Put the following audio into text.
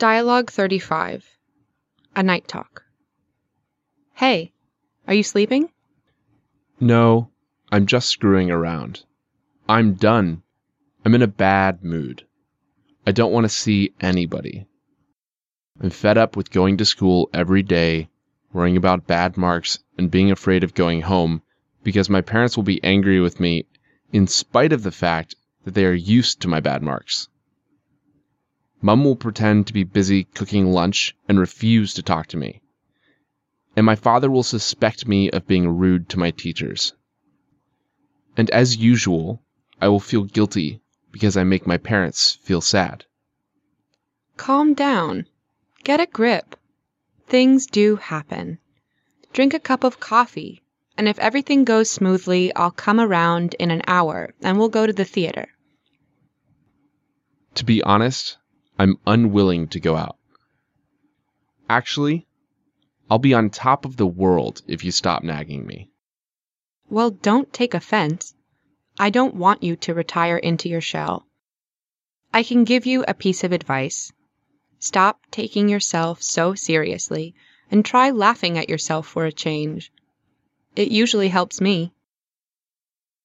Dialogue 35 A Night Talk. Hey, are you sleeping? No, I'm just screwing around. I'm done. I'm in a bad mood. I don't want to see anybody. I'm fed up with going to school every day, worrying about bad marks, and being afraid of going home because my parents will be angry with me in spite of the fact that they are used to my bad marks. Mum will pretend to be busy cooking lunch and refuse to talk to me. And my father will suspect me of being rude to my teachers. And as usual, I will feel guilty because I make my parents feel sad. Calm down. Get a grip. Things do happen. Drink a cup of coffee, and if everything goes smoothly, I'll come around in an hour and we'll go to the theater. To be honest, I'm unwilling to go out. Actually, I'll be on top of the world if you stop nagging me. Well, don't take offense. I don't want you to retire into your shell. I can give you a piece of advice. Stop taking yourself so seriously and try laughing at yourself for a change. It usually helps me.